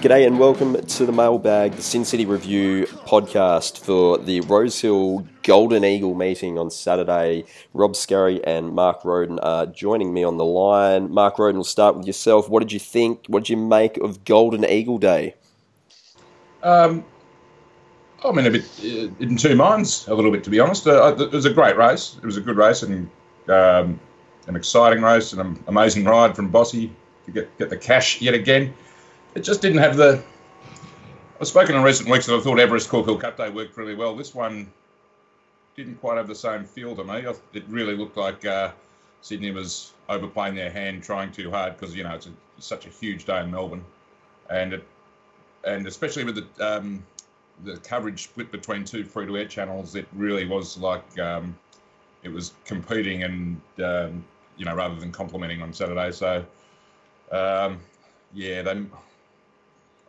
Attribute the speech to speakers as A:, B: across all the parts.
A: G'day and welcome to the Mailbag, the Sin City Review podcast for the Rosehill Golden Eagle meeting on Saturday. Rob Scurry and Mark Roden are joining me on the line. Mark Roden, we'll start with yourself. What did you think? What did you make of Golden Eagle Day?
B: Um, I'm in a bit uh, in two minds, a little bit to be honest. Uh, it was a great race. It was a good race and um, an exciting race and an amazing ride from Bossy to get, get the cash yet again it just didn't have the. I've spoken in recent weeks that I thought Everest Caulfield Cup Day worked really well. This one didn't quite have the same feel to me. It really looked like uh, Sydney was overplaying their hand, trying too hard because you know it's, a, such a huge day in Melbourne, and it, and especially with the um, the coverage split between two free to air channels, it really was like um, it was competing and um, you know rather than complementing on Saturday. So um, yeah, they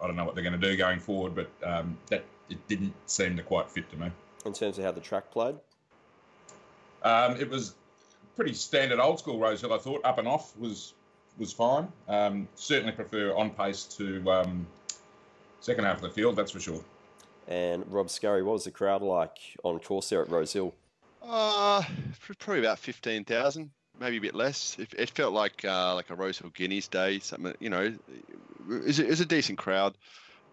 B: I don't know what they're going to do going forward, but um, that it didn't seem to quite fit to me.
A: In terms of how the track played,
B: um, it was pretty standard old school Rosehill. I thought up and off was was fine. Um, certainly prefer on pace to um, second half of the field, that's for sure.
A: And Rob Scurry, what was the crowd like on course there at Rosehill?
C: Uh, probably about fifteen thousand, maybe a bit less. It, it felt like uh, like a Rosehill Guineas day. Something you know, is a, a decent crowd.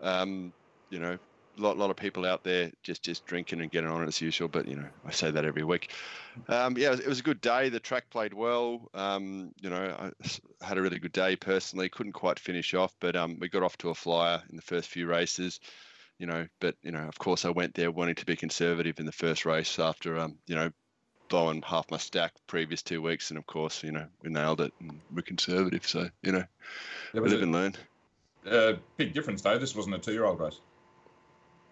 C: Um, you know, a lot, lot of people out there just just drinking and getting on as usual. But you know, I say that every week. Um, yeah, it was, it was, a good day. The track played well. Um, you know, I had a really good day personally. Couldn't quite finish off, but um, we got off to a flyer in the first few races. You know, but you know, of course, I went there wanting to be conservative in the first race after um, you know blowing half my stack previous two weeks, and of course, you know, we nailed it and we're conservative. So you know, live and learn.
B: A big difference though. This wasn't a two-year-old race.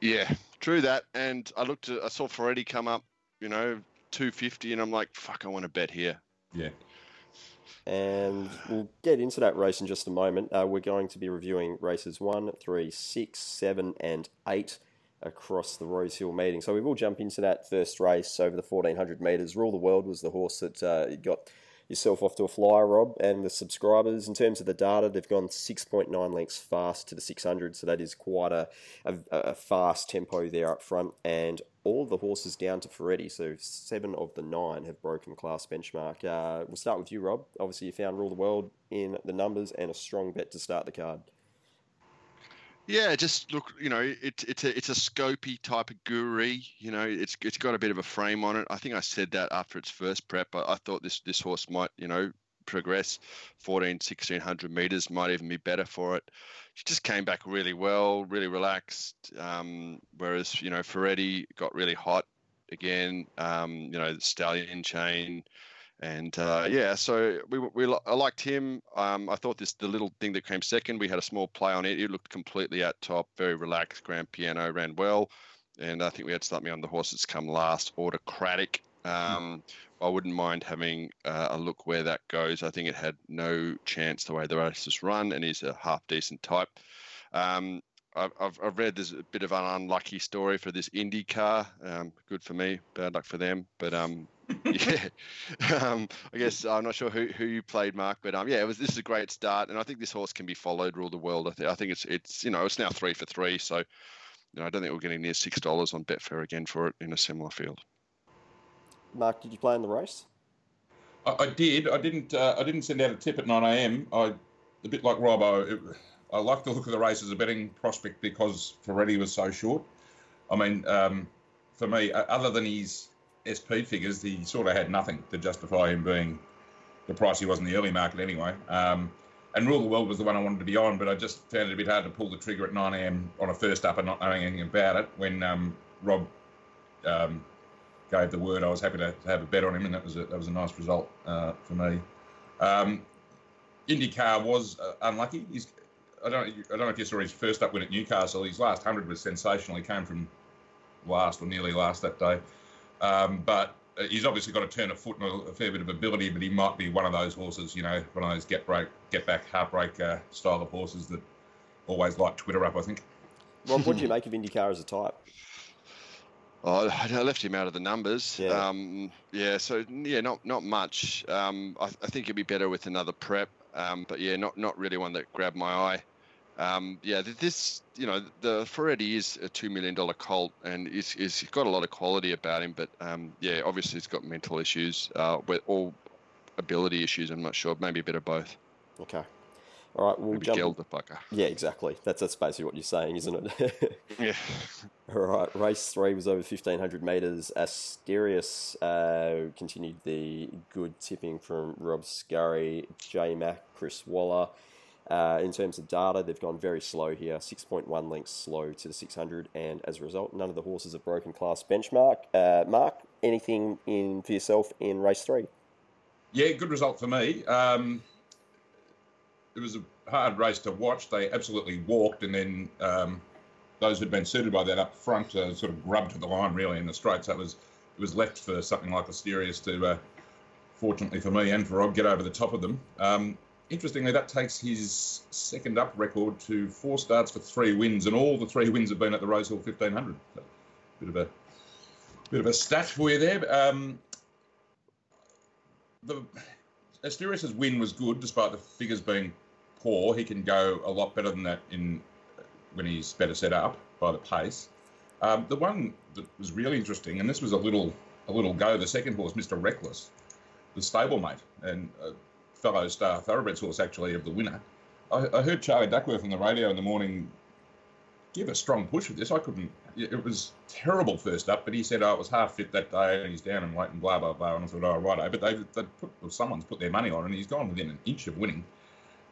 C: Yeah, true that. And I looked at, I saw Ferretti come up, you know, 250, and I'm like, fuck, I want to bet here.
B: Yeah.
A: And we'll get into that race in just a moment. Uh, we're going to be reviewing races one, three, six, seven, and eight across the Rosehill meeting. So we will jump into that first race over the 1400 metres. Rule the World was the horse that uh, got yourself off to a flyer, Rob, and the subscribers. In terms of the data, they've gone 6.9 lengths fast to the 600, so that is quite a, a, a fast tempo there up front. And all the horses down to Ferretti, so seven of the nine have broken class benchmark. Uh, we'll start with you, Rob. Obviously, you found Rule the World in the numbers and a strong bet to start the card.
C: Yeah, just look, you know, it's it's a it's a scopy type of guru. You know, it's it's got a bit of a frame on it. I think I said that after its first prep. I, I thought this this horse might, you know, progress 14 1600 meters might even be better for it she just came back really well really relaxed um, whereas you know ferretti got really hot again um, you know the stallion chain and uh, yeah, so we, we I liked him. Um, I thought this the little thing that came second. We had a small play on it. It looked completely at top, very relaxed. Grand Piano ran well, and I think we had something on the horse that's come last. Autocratic. Um, I wouldn't mind having uh, a look where that goes. I think it had no chance the way the race is run, and he's a half decent type. Um, I've, I've read there's a bit of an unlucky story for this IndyCar. Um, good for me, bad luck for them. But um, yeah, um, I guess I'm not sure who, who you played, Mark, but um, yeah, it was. This is a great start, and I think this horse can be followed, rule the world. I, th- I think it's it's you know it's now three for three, so you know I don't think we're getting near six dollars on Betfair again for it in a similar field.
A: Mark, did you play in the race?
B: I, I did. I didn't. Uh, I didn't send out a tip at 9 a.m. I a bit like Robbo. It, I like the look of the race as a betting prospect because Ferretti was so short. I mean, um, for me, other than his SP figures, he sort of had nothing to justify him being the price he was in the early market anyway. Um, and Rule the World was the one I wanted to be on, but I just found it a bit hard to pull the trigger at 9 a.m. on a first up and not knowing anything about it. When um, Rob um, gave the word, I was happy to, have a bet on him, and that was a, that was a nice result uh, for me. Um, IndyCar was uh, unlucky. He's I don't I don't know if you saw his first up win at Newcastle. His last hundred was sensational. He came from last or nearly last that day, um, but uh, he's obviously got a turn of foot and a, fair bit of ability. But he might be one of those horses, you know, one of those get break, get back, heartbreak uh, style of horses that always like Twitter up. I think.
A: Rob, what do you make of IndyCar as a type?
C: Oh, I left him out of the numbers. Yeah. Um, yeah. So yeah, not not much. Um, I, I, think he'd be better with another prep. Um, but yeah, not not really one that grabbed my eye. Um, yeah, this you know the Ferretti is a two million dollar colt and he's, he's got a lot of quality about him, but um, yeah, obviously he's got mental issues, uh, all ability issues. I'm not sure, maybe a bit of both.
A: Okay. All right, we'll
C: maybe
A: jump.
C: Gelderbacher.
A: Yeah, exactly. That's that's basically what you're saying, isn't it?
C: yeah.
A: All right, race three was over 1500 metres. Asterius uh, continued the good tipping from Rob Scurry, J Mac, Chris Waller. Uh, in terms of data, they've gone very slow here, 6.1 lengths slow to the 600, and as a result, none of the horses have broken class benchmark. Uh, Mark, anything in for yourself in race three?
B: Yeah, good result for me. Um, it was a hard race to watch. They absolutely walked, and then um, those who'd been suited by that up front uh, sort of grubbed to the line really in the straight. So it was it was left for something like Asterius to, uh, fortunately for me and for Rob, get over the top of them. Um, interestingly, that takes his second up record to four starts for three wins, and all the three wins have been at the Rosehill 1500. So, bit of a bit of a stat for you there. Um, the Asterius's win was good, despite the figures being poor. He can go a lot better than that in when he's better set up by the pace. Um, the one that was really interesting, and this was a little a little go, the second horse, Mr. Reckless, the stablemate and a fellow star thoroughbreds horse actually of the winner. I, I heard Charlie Duckworth on the radio in the morning give a strong push with this. I couldn't. It was terrible first up, but he said, "Oh, it was half fit that day, and he's down and waiting, blah blah blah." And I thought, "Oh, righto." But they, they put, well, someone's put their money on, and he's gone within an inch of winning.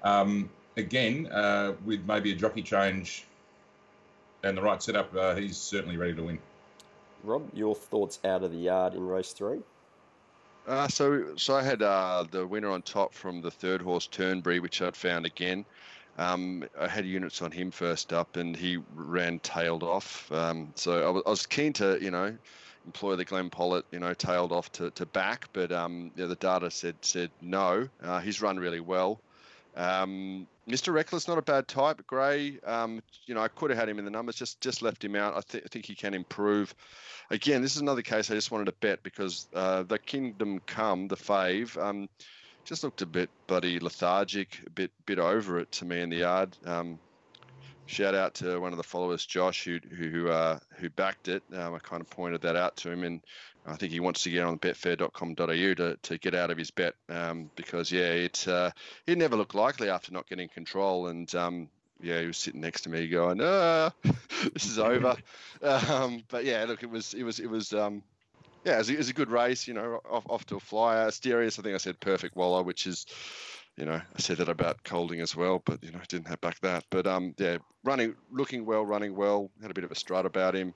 B: Um, again, uh, with maybe a jockey change and the right setup, uh, he's certainly ready to win.
A: Rob, your thoughts out of the yard in race three?
C: Uh, so, so I had uh, the winner on top from the third horse Turnberry, which I'd found again. Um, I had units on him first up, and he ran tailed off. Um, so I was, I was, keen to, you know, employ the Glenn Pollitt, you know, tailed off to, to back, but um, the data said said no. Uh, he's run really well. Um, Mr. Reckless, not a bad type. Gray, um, you know, I could have had him in the numbers, just just left him out. I, th- I, think he can improve. Again, this is another case I just wanted to bet because uh, the Kingdom Come, the fave, um, just looked a bit buddy lethargic, a bit bit over it to me in the yard. Um, shout out to one of the followers, Josh, who who uh, who backed it. Um, I kind of pointed that out to him, and I think he wants to get on betfair.com.au to, to get out of his bet um, because yeah, it uh, it never looked likely after not getting control, and um, yeah, he was sitting next to me going, ah, this is over. um, but yeah, look, it was it was it was um, yeah, it was, it was, a good race. You know, off off to a flyer. Asterius, I think I said perfect Waller, which is you know, I said that about Kolding as well, but you know, didn't have back that. But um, yeah, running, looking well, running well. Had a bit of a strut about him.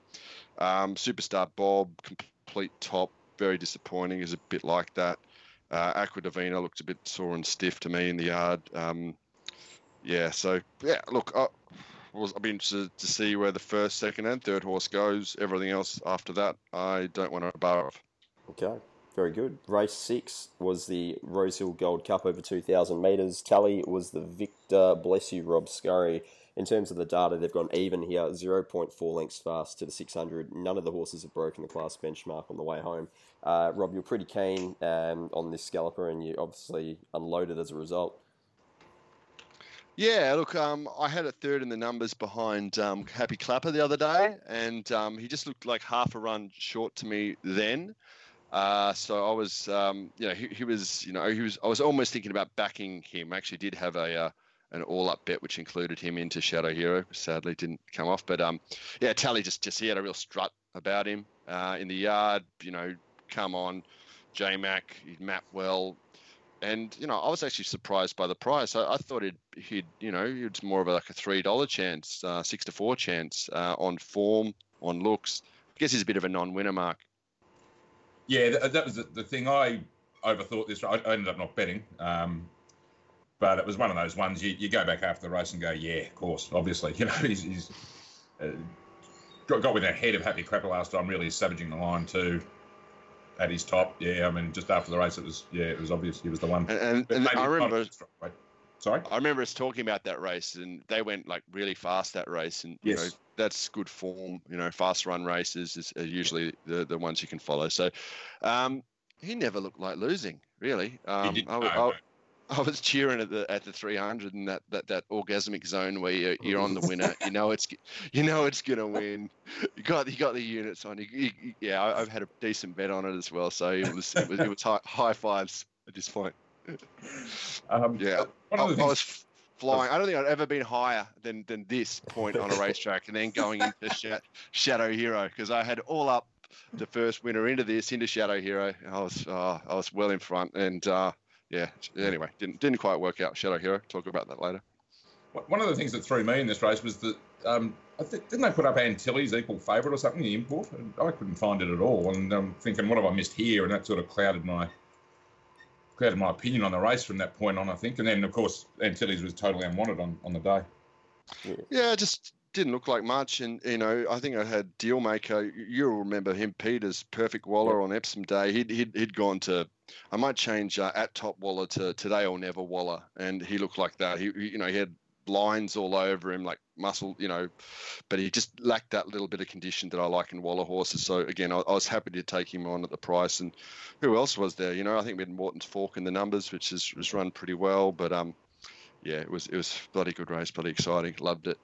C: Um, Superstar Bob, complete top, very disappointing. Is a bit like that. Uh, Aqua Divina looked a bit sore and stiff to me in the yard. Um, yeah, so yeah, look, I, was, I'll be interested to see where the first, second, and third horse goes. Everything else after that, I don't want to borrow.
A: Okay. Very good. Race six was the Rosehill Gold Cup over 2,000 metres. Tally was the Victor. Bless you, Rob Scurry. In terms of the data, they've gone even here, 0.4 lengths fast to the 600. None of the horses have broken the class benchmark on the way home. Uh, Rob, you're pretty keen um, on this scalper, and you obviously unloaded as a result.
C: Yeah, look, um, I had a third in the numbers behind um, Happy Clapper the other day, and um, he just looked like half a run short to me then. Uh, so I was, um, you know, he, he, was, you know, he was. I was almost thinking about backing him. I actually did have a uh, an all-up bet which included him into Shadow Hero. Sadly, didn't come off. But um, yeah, Tally just just he had a real strut about him uh, in the yard. You know, come on, J Mac, he'd map well. And you know, I was actually surprised by the price. I, I thought he'd, he'd, you know, it's more of like a three dollar chance, uh, six to four chance uh, on form, on looks. I guess he's a bit of a non-winner, Mark.
B: Yeah, that, that was the, the, thing. I overthought this. I ended up not betting, um, but it was one of those ones you, you go back after the race and go, yeah, of course, obviously. You know, he's, he's uh, got, got within a head of Happy Clapper last time, really savaging the line too at his top. Yeah, I mean, just after the race, it was yeah, it was obvious he was the one.
C: And, and, and I remember.
B: Sorry.
C: I remember us talking about that race, and they went like really fast that race, and
B: yes.
C: you know that's good form. You know, fast run races is, are usually the the ones you can follow. So, um, he never looked like losing, really. Um, I,
B: no,
C: I was cheering at the at the 300 and that, that, that orgasmic zone where you're, you're on the winner. you know it's you know it's gonna win. You got you got the units on. You, you, yeah, I, have had a decent bet on it as well. So it was it was, it was high, high fives at this point. Um, yeah, I, I was flying. I don't think I'd ever been higher than than this point on a racetrack, and then going into Shadow Hero because I had all up the first winner into this into Shadow Hero. I was uh, I was well in front, and uh, yeah. Anyway, didn't didn't quite work out. Shadow Hero. Talk about that later.
B: One of the things that threw me in this race was that um, I th- didn't they put up Antilles equal favourite or something in the import? I couldn't find it at all, and I'm thinking, what have I missed here? And that sort of clouded my clouded my opinion on the race from that point on. I think, and then of course Antilles was totally unwanted on on the day.
C: Yeah, just didn't look like much. And, you know, I think I had Dealmaker. You'll remember him, Peter's perfect Waller on Epsom Day. He'd, he'd, he'd gone to, I might change uh, at top Waller to today or never Waller. And he looked like that. He, you know, he had lines all over him, like muscle, you know, but he just lacked that little bit of condition that I like in Waller horses. So again, I, I, was happy to take him on at the price. And who else was there? You know, I think we had Morton's Fork in the numbers, which is was run pretty well. But um, yeah, it was it was bloody good race, bloody exciting. Loved it.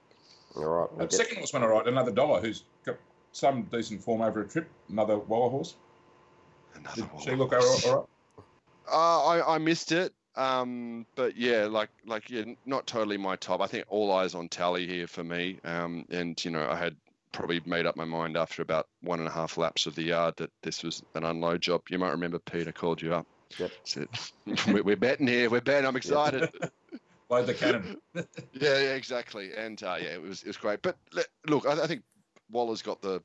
A: All right.
B: We'll second was one all right. Another dollar who's got some decent form over a trip. Another Waller horse.
C: Another Did
B: she look all right? All right?
C: Uh, I, I missed it. Um, but yeah, like like yeah, not totally my top. I think all eyes on tally here for me. Um, and you know, I had probably made up my mind after about one and a half laps of the yard that this was an unload job. You might remember Peter called you up.
A: Yep.
C: Said, we're betting here. We're betting. I'm excited.
B: Load the cannon.
C: yeah, yeah, exactly. And uh, yeah, it was it was great. But look, I, I think Waller's got the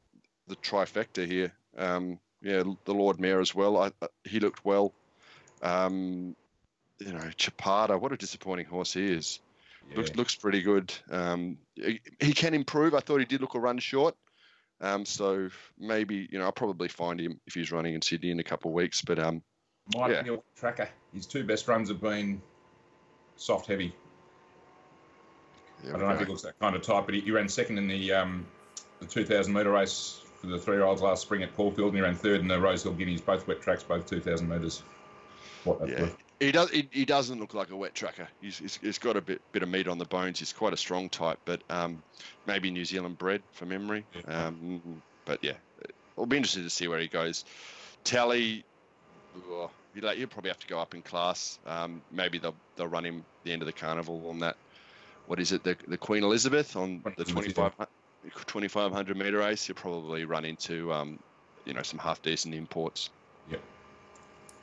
C: the trifecta here. Um, yeah, the Lord Mayor as well. I, he looked well. Um, you know, Chapada, what a disappointing horse he is. Yeah. Looks looks pretty good. Um, he, he, can improve. I thought he did look a run short. Um, so maybe you know I'll probably find him if he's running in Sydney in a couple of weeks. But um,
B: Mike yeah. Neal Tracker. His two best runs have been soft heavy. I don't know if he looks that kind of type, but he, he ran second in the um, the 2,000 metre race for the three year olds last spring at Caulfield, and he ran third in the Rosehill Guineas, both wet tracks, both 2,000 metres.
C: What that's yeah. worth. He does. He, he, doesn't look like a wet tracker. He's, he's, he's got a bit bit of meat on the bones. He's quite a strong type, but um, maybe New Zealand bred for memory. Yeah. Um, but yeah, we'll be interested to see where he goes. Tally, oh, you'll, you'll probably have to go up in class. Um, maybe they'll they'll run him the end of the carnival on that. What is it? The the Queen Elizabeth on the 25, 2500 meter race. You'll probably run into um, you know some half decent imports.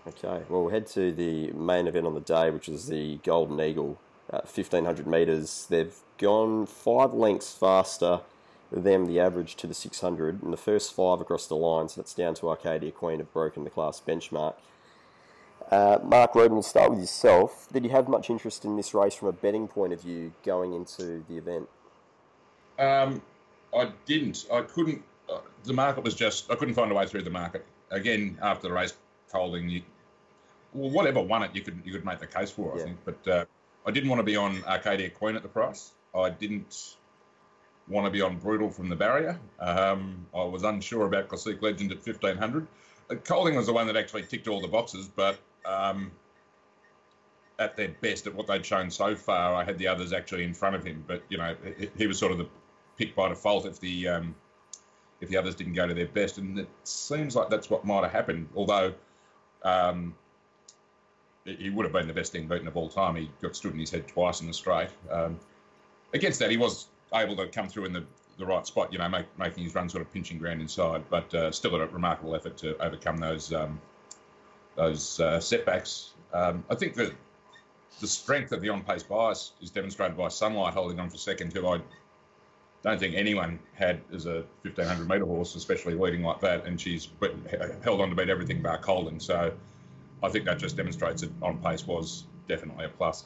A: Okay, well, we'll head to the main event on the day, which is the Golden Eagle, uh, 1500 metres. They've gone five lengths faster than the average to the 600, and the first five across the line, so that's down to Arcadia Queen, have broken the class benchmark. Uh, Mark Roden, we'll start with yourself. Did you have much interest in this race from a betting point of view going into the event?
B: Um, I didn't. I couldn't. Uh, the market was just. I couldn't find a way through the market. Again, after the race, holding you, well, whatever won it, you could you could make the case for. I yeah. think, but uh, I didn't want to be on Arcadia Queen at the price. I didn't want to be on Brutal from the barrier. Um, I was unsure about Classique Legend at fifteen hundred. Uh, Kolding was the one that actually ticked all the boxes, but um, at their best at what they'd shown so far, I had the others actually in front of him. But you know, he, he was sort of the pick by default if the um, if the others didn't go to their best, and it seems like that's what might have happened. Although um, he would have been the best thing beaten of all time. He got stood in his head twice in the straight. Um, against that, he was able to come through in the, the right spot, you know, make, making his run sort of pinching ground inside, but uh, still a remarkable effort to overcome those um, those uh, setbacks. Um, I think that the strength of the on-pace bias is demonstrated by Sunlight holding on for second, who I don't think anyone had as a 1500 metre horse, especially leading like that, and she's held on to beat everything bar Kolding. So I think that just demonstrates that on pace was definitely a plus.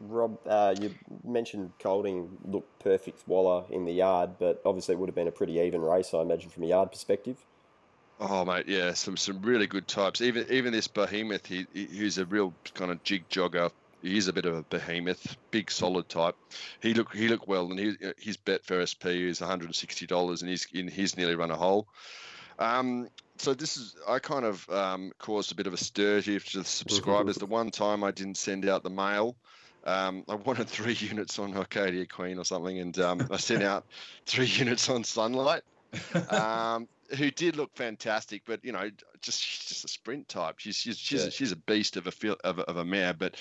A: Rob, uh, you mentioned Kolding looked perfect Waller in the yard, but obviously it would have been a pretty even race, I imagine, from a yard perspective.
C: Oh mate, yeah, some some really good types. Even even this behemoth, he he's a real kind of jig jogger. He's a bit of a behemoth, big solid type. He looked he looked well, and he, his bet for SP is one hundred and sixty dollars, and he's in he's nearly run a hole. Um, so this is I kind of um, caused a bit of a stir here to the subscribers. the one time I didn't send out the mail, um, I wanted three units on Arcadia Queen or something, and um, I sent out three units on Sunlight, um, who did look fantastic. But you know, just she's just a sprint type. She's she's she's, yeah. a, she's a beast of a feel of, of a mare. But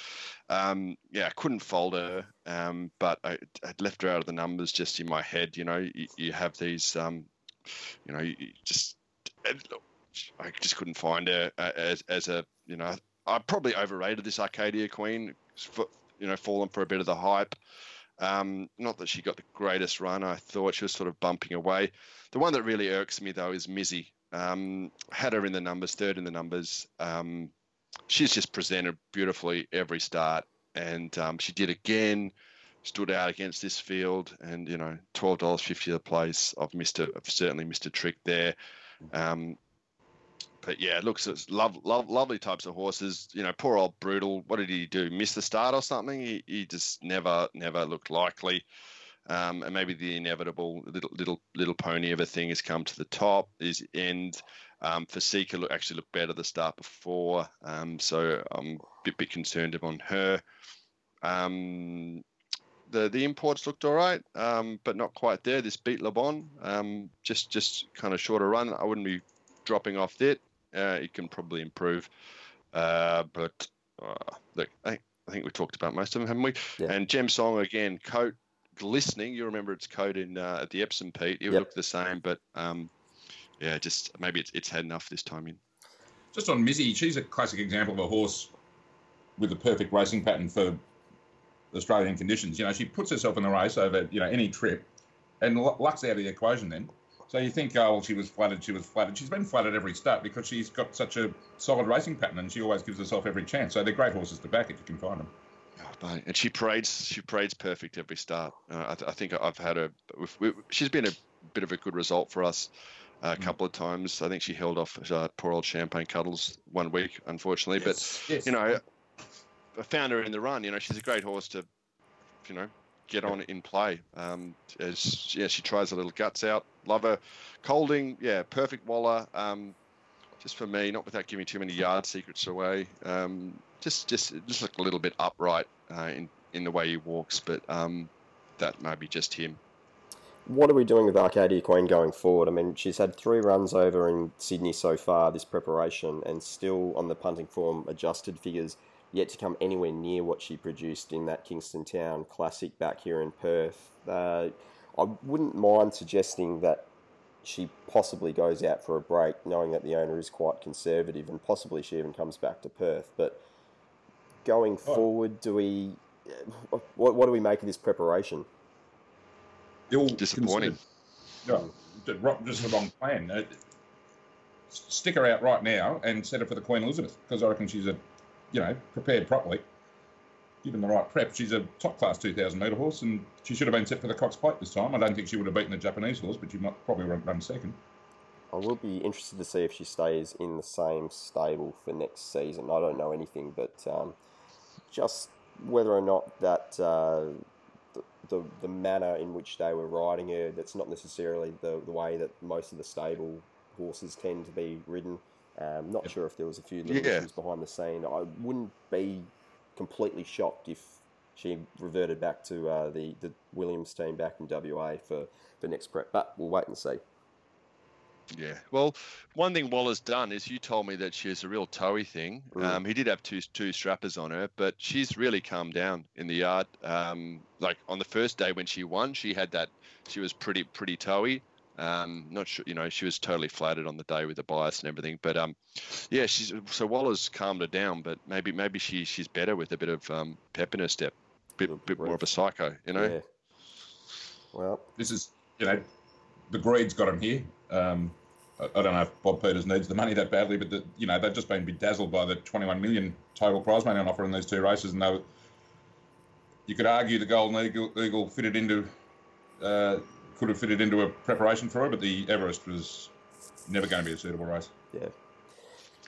C: um, yeah, I couldn't fold her. Um, but I, I left her out of the numbers just in my head. You know, you, you have these. Um, you know, you just I just couldn't find her uh, as as a you know. I probably overrated this Arcadia Queen. For, you know, fallen for a bit of the hype. Um, not that she got the greatest run. I thought she was sort of bumping away. The one that really irks me though is Mizzy. Um, had her in the numbers, third in the numbers. Um, she's just presented beautifully every start, and um, she did again. Stood out against this field, and you know, twelve dollars fifty the place. I've missed a, I've certainly missed a trick there. Um, but yeah, it looks it's love, love, lovely types of horses. You know, poor old brutal. What did he do? Miss the start or something? He, he just never, never looked likely. Um, and maybe the inevitable little, little, little pony of a thing has come to the top. Is end. Um, Fasika look, actually looked better the start before, um, so I'm a bit, bit concerned on her. Um, the the imports looked all right, um, but not quite there. This beat Le Bon, um, just just kind of shorter run. I wouldn't be dropping off that. Uh, it can probably improve. Uh, but uh, look, I, I, think we talked about most of them, haven't we? Yeah. And Gem Song again, coat glistening. You remember its coat in uh, at the Epsom Pete. It yep. looked the same, but um, yeah, just maybe it's, it's had enough this time in.
B: Just on Mizzy, she's a classic example of a horse with a perfect racing pattern for Australian conditions. You know, she puts herself in the race over you know any trip, and luck's out of the equation then. So you think, oh, well, she was flattered, she was flattered. She's been flattered every start because she's got such a solid racing pattern and she always gives herself every chance. So they're great horses to back if you can find them.
C: Oh, and she parades, she parades perfect every start. Uh, I, th- I, think I've had a, she's been a bit of a good result for us uh, a mm. couple of times. I think she held off uh, poor old Champagne Cuddles one week, unfortunately. Yes, but yes. you know, I found her in the run. You know, she's a great horse to, you know, get on in play. Um, as yeah, she tries a little guts out. Love her. Kolding, yeah, perfect Waller. Um, just for me, not without giving too many yard secrets away. Um, just just just like a little bit upright uh, in in the way he walks, but um, that may be just him.
A: What are we doing with Arcadia Queen going forward? I mean, she's had three runs over in Sydney so far this preparation, and still on the punting form adjusted figures yet to come anywhere near what she produced in that Kingston Town Classic back here in Perth. Uh, I wouldn't mind suggesting that she possibly goes out for a break, knowing that the owner is quite conservative, and possibly she even comes back to Perth. But going oh. forward, do we? What, what do we make of this preparation?
C: Still disappointing.
B: Yeah, just the wrong plan. Uh, stick her out right now and set her for the Queen Elizabeth because I reckon she's a you know, prepared properly, given the right prep, she's a top class 2,000 metre horse, and she should have been set for the Cox Plate this time. I don't think she would have beaten the Japanese horse, but she might probably run, second.
A: I will be interested to see if she stays in the same stable for next season. I don't know anything, but um, just whether or not that uh, the, the, the manner in which they were riding her, that's not necessarily the, the way that most of the stable horses tend to be ridden. Um, not sure if there was a few little yeah. issues behind the scene. I wouldn't be completely shocked if she reverted back to uh, the the Williams team back in WA for the next prep, but we'll wait and see.
C: Yeah. Well, one thing Waller's done is you told me that she has a real toey thing. Mm. Um, he did have two two strappers on her, but she's really calmed down in the yard. Um, like on the first day when she won, she had that. She was pretty pretty toey. Um, not sure, you know, she was totally flattered on the day with the bias and everything. But um, yeah, she's so Waller's calmed her down, but maybe maybe she she's better with a bit of um, pep in her step, bit bit more of a psycho, you know. Yeah.
A: Well,
B: this is you know, the greed's got him here. Um, I, I don't know if Bob Peters needs the money that badly, but the, you know they've just been bedazzled by the 21 million total prize money on offer in these two races, and they, you could argue the Golden Eagle, Eagle fitted into. Uh, could have fitted into a preparation for her, but the Everest was never going to be a suitable race.
A: Yeah.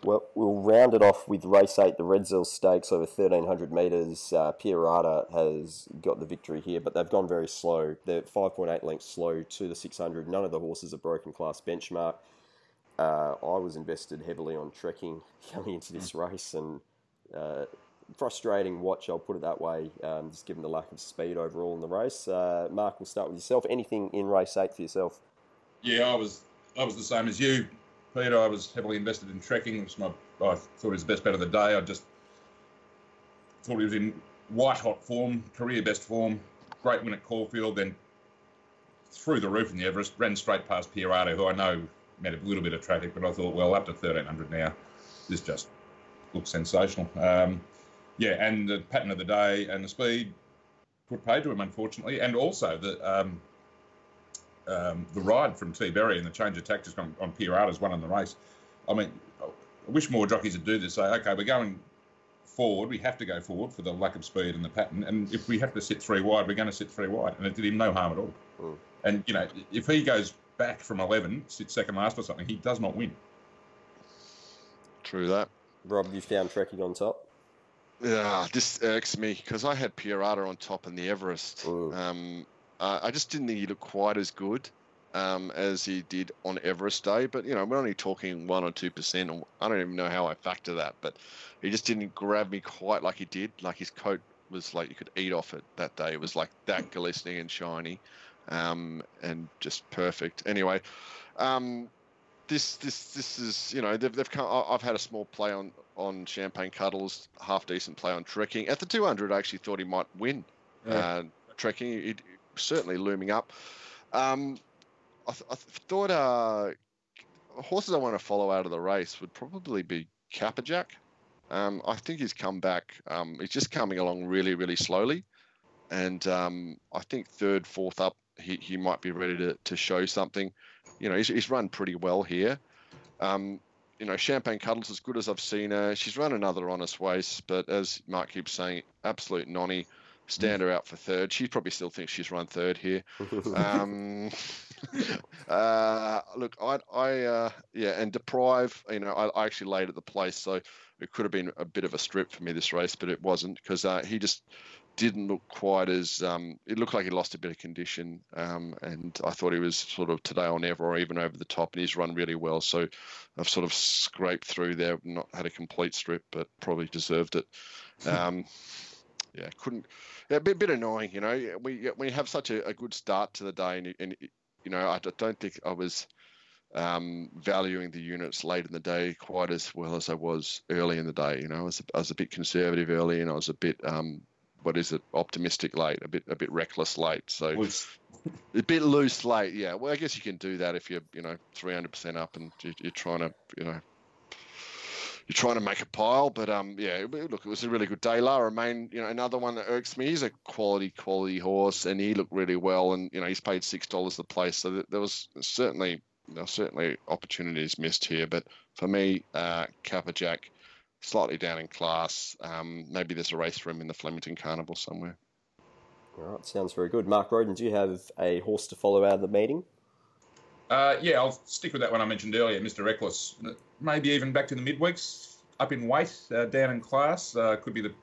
A: Well, we'll round it off with race eight, the Redzel Stakes over 1,300 metres. Uh, Pierata has got the victory here, but they've gone very slow. They're 5.8 lengths slow to the 600. None of the horses are broken class benchmark. uh, I was invested heavily on trekking coming into this race, and uh, frustrating watch. I'll put it that way, um, just given the lack of speed overall in the race. Uh, Mark, we'll start with yourself. Anything in race eight for yourself?
B: Yeah, I was I was the same as you, Peter. I was heavily invested in trekking. Was my I thought was the best bet of the day. I just thought he was in white hot form, career best form, great win at Caulfield, then through the roof in the Everest, ran straight past Pierata, who I know met a little bit of traffic, but I thought, well, up to 1300 now, this just looks sensational. Um, yeah, and the pattern of the day and the speed put paid to him, unfortunately, and also the um, um, the ride from T Berry and the change of tactics on, on Pierata's one in the race. I mean, I wish more jockeys would do this. Say, okay, we're going forward. We have to go forward for the lack of speed and the pattern. And if we have to sit three wide, we're going to sit three wide. And it did him no harm at all.
A: Mm.
B: And you know, if he goes back from 11, sits second last or something, he does not win.
C: True that.
A: Rob, you found trekking on top.
C: Yeah, this irks me because I had Pierata on top in the Everest. Um, uh, I just didn't think he looked quite as good um, as he did on Everest Day. But you know, we're only talking one or two percent. I don't even know how I factor that, but he just didn't grab me quite like he did. Like his coat was like you could eat off it that day. It was like that glistening and shiny, um, and just perfect. Anyway, um, this this this is you know they've, they've come, I've had a small play on on Champagne Cuddles, half decent play on trekking at the 200. I actually thought he might win
B: Yeah.
C: uh, trekking. It, certainly looming up. Um, I, th- I th- thought uh, horses I want to follow out of the race would probably be Capperjack. Um, I think he's come back. Um, he's just coming along really, really slowly, and um, I think third, fourth up, he, he might be ready to, to show something. You know, he's, he's run pretty well here. Um, you know, Champagne Cuddles as good as I've seen her. She's run another honest race, but as Mark keeps saying, absolute nonny. Stand her out for third. She probably still thinks she's run third here. Um, uh, look, I, I, uh, yeah, and deprive. You know, I, I actually laid at the place, so it could have been a bit of a strip for me this race, but it wasn't because uh, he just didn't look quite as. Um, it looked like he lost a bit of condition, um, and I thought he was sort of today or never, or even over the top, and he's run really well. So I've sort of scraped through there, not had a complete strip, but probably deserved it. Um, yeah, couldn't. Yeah, a bit, bit annoying, you know. We we have such a, a good start to the day, and, and you know, I don't think I was um, valuing the units late in the day quite as well as I was early in the day. You know, I was, I was a bit conservative early, and I was a bit, um, what is it, optimistic late, a bit a bit reckless late. So
B: Was
C: a bit loose late, yeah. Well, I guess you can do that if you're, you know, 300% up and you- you're trying to, you know, you're trying to make a pile. But um, yeah, look, it was a really good day. Le Romain, you know, another one that irks me. He's a quality, quality horse, and he looked really well. And you know, he's paid six dollars the place, so there was certainly, there certainly opportunities missed here. But for me, uh, Capperjack, slightly down in class. Um, maybe there's a race for him in the Flemington Carnival somewhere.
A: All right, sounds very good. Mark Roden, do you have a horse to follow out of the meeting?
B: Uh, yeah, I'll stick with that one I mentioned earlier, Mr. Reckless. Maybe even back to the midweeks, up in weight, uh, down in class, uh, could be the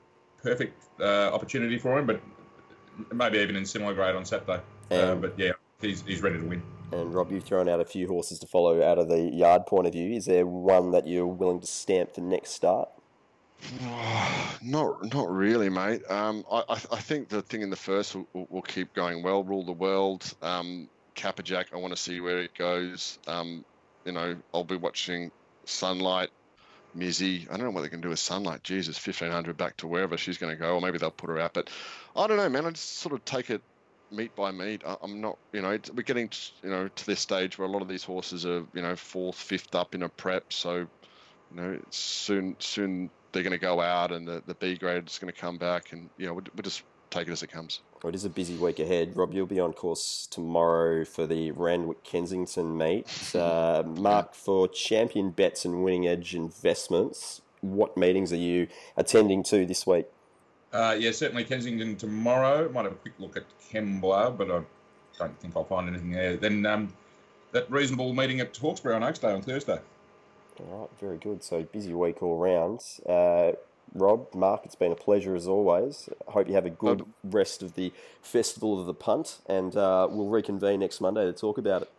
B: perfect uh, opportunity for him, but maybe even in similar grade on Saturday. Uh, but yeah, he's, he's ready to win.
A: And Rob, you've thrown out a few horses to follow out of the yard point of view. Is there one that you're willing to stamp for next start?
C: Not, not really, mate. Um, I, I, think the thing in the first will, will, keep going well. Rule the world. Um, Capperjack. I want to see where it goes. Um, you know, I'll be watching Sunlight, Mizzy. I don't know what they can do with Sunlight. Jesus, fifteen hundred back to wherever she's going to go, or maybe they'll put her out. But I don't know, man. I just sort of take it meat by meat. I, I'm not, you know, it's, we're getting, you know, to this stage where a lot of these horses are, you know, fourth, fifth up in a prep. So, you know, soon, soon they're going to go out and the, the B grade is going to come back and you know we'll, we'll just take it as it comes.
A: Well, it is a busy week ahead. Rob, you'll be on course tomorrow for the Randwick Kensington meet. Uh, Mark, for champion bets and winning edge investments, what meetings are you attending to this week?
B: Uh, yeah, certainly Kensington tomorrow. Might have a quick look at Kembla, but I don't think I'll find anything there. Then um, that reasonable meeting at Hawkesbury on Oaks Day on Thursday.
A: All right, very good. So busy week all round. Uh, Rob, Mark, it's been a pleasure as always. I hope you have a good rest of the Festival of the Punt, and uh, we'll reconvene next Monday to talk about it.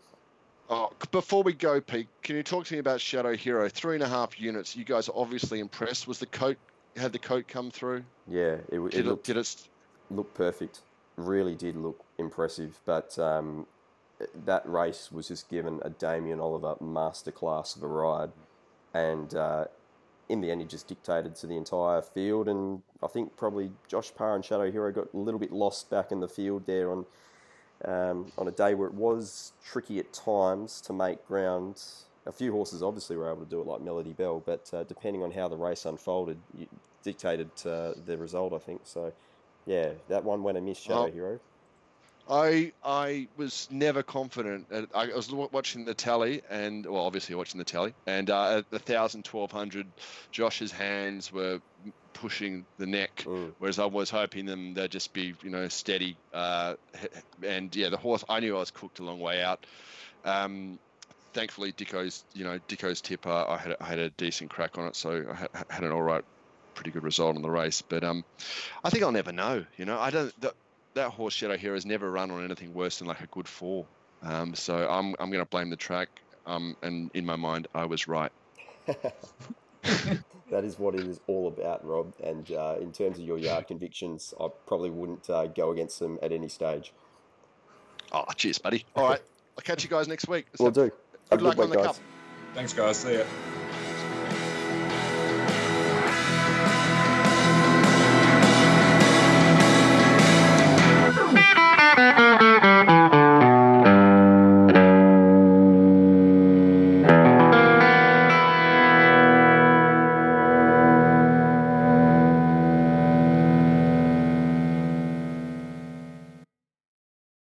C: Oh, before we go, Pete, can you talk to me about Shadow Hero? Three and a half units. You guys are obviously impressed. Was the coat had the coat come through?
A: Yeah, it, it
C: Did it,
A: looked
C: did it?
A: looked perfect. Really did look impressive, but um, that race was just given a Damien Oliver masterclass of a ride, and uh, in the end, he just dictated to the entire field. And I think probably Josh Parr and Shadow Hero got a little bit lost back in the field there on um, on a day where it was tricky at times to make ground. A few horses obviously were able to do it, like Melody Bell, but uh, depending on how the race unfolded, you dictated uh, the result. I think so. Yeah, that one went a miss, Shadow
C: Oh.
A: Hero.
C: I I was never confident. I was watching the tally, and well, obviously watching the tally, and uh, at the thousand, twelve hundred, Josh's hands were pushing the neck,
A: Mm.
C: whereas I was hoping them they'd just be you know steady. Uh, and yeah, the horse I knew I was cooked a long way out. Um, thankfully, Dicko's you know Dicko's tip, uh, I had I had a decent crack on it, so I had, had an all right, pretty good result on the race. But um, I think I'll never know. You know, I don't. The, that horse Shadow Hero has never run on anything worse than like a good four. Um, so I'm I'm going to blame the track. Um, and in my mind, I was right.
A: that is what it is all about, Rob. And uh, in terms of your yard convictions, I probably wouldn't uh, go against them at any stage.
C: Oh, cheers, buddy. All right, I'll catch you guys next week.
A: We'll do.
C: Good
A: Have a
C: luck on the
A: guys.
C: cup.
B: Thanks, guys. See ya.